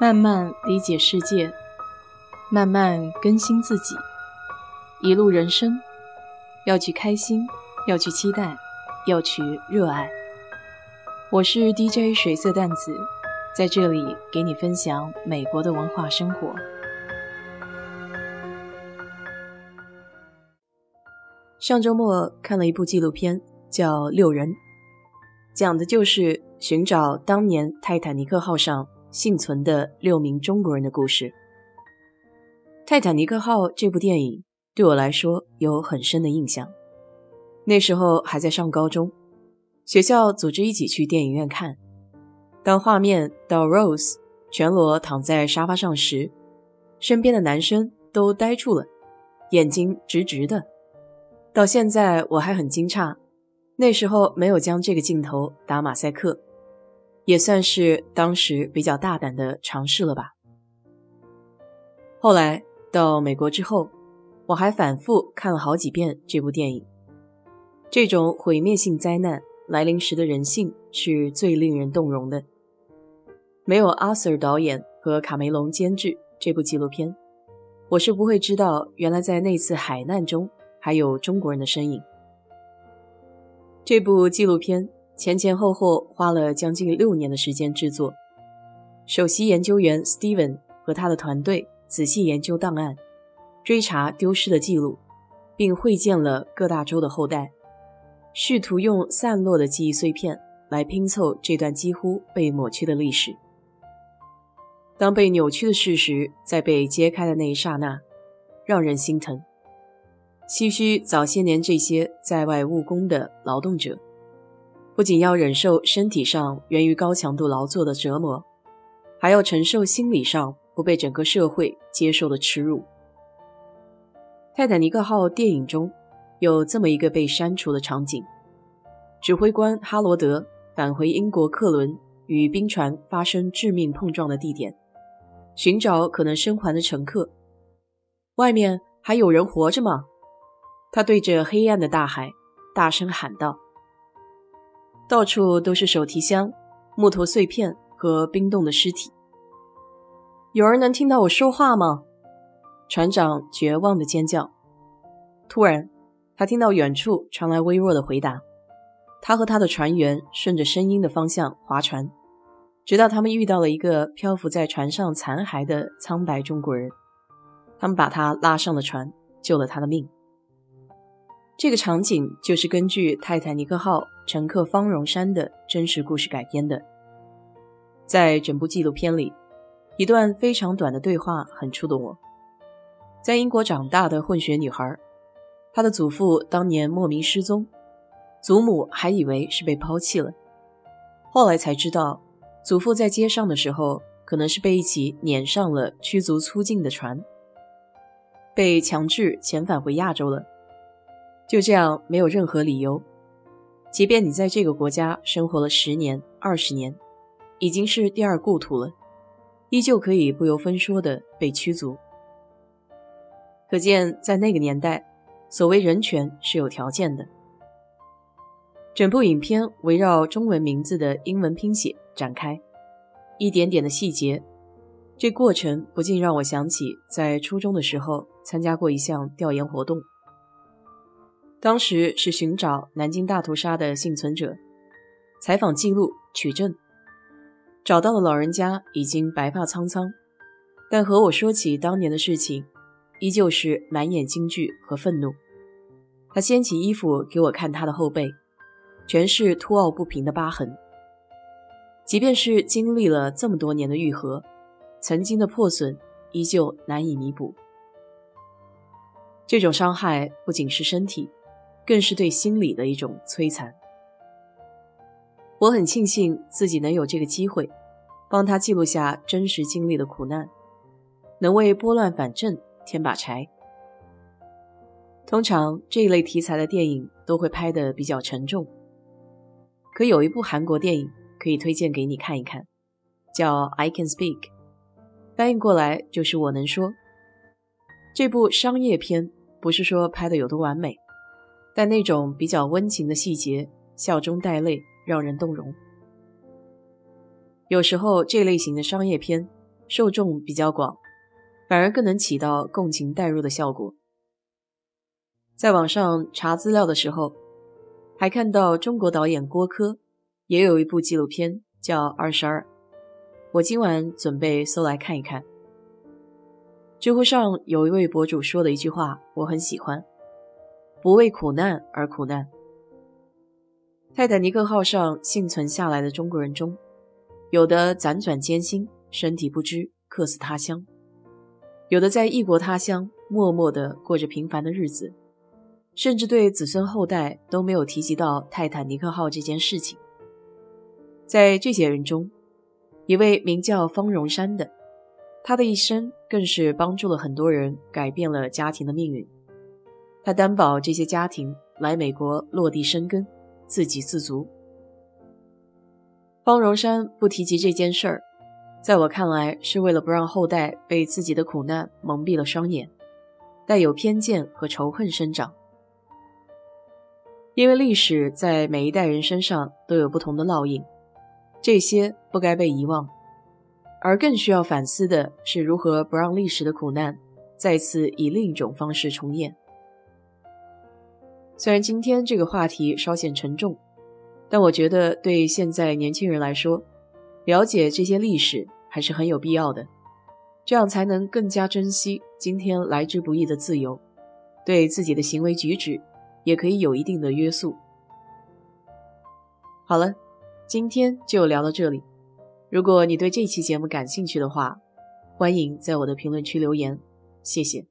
慢慢理解世界，慢慢更新自己，一路人生，要去开心，要去期待，要去热爱。我是 DJ 水色淡子，在这里给你分享美国的文化生活。上周末看了一部纪录片，叫《六人》，讲的就是寻找当年泰坦尼克号上。幸存的六名中国人的故事，《泰坦尼克号》这部电影对我来说有很深的印象。那时候还在上高中，学校组织一起去电影院看。当画面到 Rose 全裸躺在沙发上时，身边的男生都呆住了，眼睛直直的。到现在我还很惊诧，那时候没有将这个镜头打马赛克。也算是当时比较大胆的尝试了吧。后来到美国之后，我还反复看了好几遍这部电影。这种毁灭性灾难来临时的人性是最令人动容的。没有阿 Sir 导演和卡梅隆监制这部纪录片，我是不会知道原来在那次海难中还有中国人的身影。这部纪录片。前前后后花了将近六年的时间制作，首席研究员 Steven 和他的团队仔细研究档案，追查丢失的记录，并会见了各大洲的后代，试图用散落的记忆碎片来拼凑这段几乎被抹去的历史。当被扭曲的事实在被揭开的那一刹那，让人心疼，唏嘘早些年这些在外务工的劳动者。不仅要忍受身体上源于高强度劳作的折磨，还要承受心理上不被整个社会接受的耻辱。泰坦尼克号电影中有这么一个被删除的场景：指挥官哈罗德返回英国客轮与冰船发生致命碰撞的地点，寻找可能生还的乘客。外面还有人活着吗？他对着黑暗的大海大声喊道。到处都是手提箱、木头碎片和冰冻的尸体。有人能听到我说话吗？船长绝望的尖叫。突然，他听到远处传来微弱的回答。他和他的船员顺着声音的方向划船，直到他们遇到了一个漂浮在船上残骸的苍白中国人。他们把他拉上了船，救了他的命。这个场景就是根据泰坦尼克号乘客方荣山的真实故事改编的。在整部纪录片里，一段非常短的对话很触动我。在英国长大的混血女孩，她的祖父当年莫名失踪，祖母还以为是被抛弃了，后来才知道，祖父在街上的时候，可能是被一起撵上了驱逐出境的船，被强制遣返回亚洲了。就这样，没有任何理由。即便你在这个国家生活了十年、二十年，已经是第二故土了，依旧可以不由分说的被驱逐。可见，在那个年代，所谓人权是有条件的。整部影片围绕中文名字的英文拼写展开，一点点的细节，这过程不禁让我想起在初中的时候参加过一项调研活动。当时是寻找南京大屠杀的幸存者，采访记录取证，找到了老人家已经白发苍苍，但和我说起当年的事情，依旧是满眼惊惧和愤怒。他掀起衣服给我看，他的后背全是凸凹不平的疤痕，即便是经历了这么多年的愈合，曾经的破损依旧难以弥补。这种伤害不仅是身体。更是对心理的一种摧残。我很庆幸自己能有这个机会，帮他记录下真实经历的苦难，能为拨乱反正添把柴。通常这一类题材的电影都会拍得比较沉重，可有一部韩国电影可以推荐给你看一看，叫《I Can Speak》，翻译过来就是“我能说”。这部商业片不是说拍的有多完美。但那种比较温情的细节，笑中带泪，让人动容。有时候这类型的商业片受众比较广，反而更能起到共情代入的效果。在网上查资料的时候，还看到中国导演郭柯也有一部纪录片叫《二十二》，我今晚准备搜来看一看。知乎上有一位博主说的一句话，我很喜欢：“不为苦难而苦难。”泰坦尼克号上幸存下来的中国人中，有的辗转艰辛，身体不支，客死他乡；有的在异国他乡默默地过着平凡的日子，甚至对子孙后代都没有提及到泰坦尼克号这件事情。在这些人中，一位名叫方荣山的，他的一生更是帮助了很多人，改变了家庭的命运。他担保这些家庭来美国落地生根。自给自足。方荣山不提及这件事儿，在我看来是为了不让后代被自己的苦难蒙蔽了双眼，带有偏见和仇恨生长。因为历史在每一代人身上都有不同的烙印，这些不该被遗忘，而更需要反思的是如何不让历史的苦难再次以另一种方式重演。虽然今天这个话题稍显沉重，但我觉得对现在年轻人来说，了解这些历史还是很有必要的，这样才能更加珍惜今天来之不易的自由，对自己的行为举止也可以有一定的约束。好了，今天就聊到这里。如果你对这期节目感兴趣的话，欢迎在我的评论区留言，谢谢。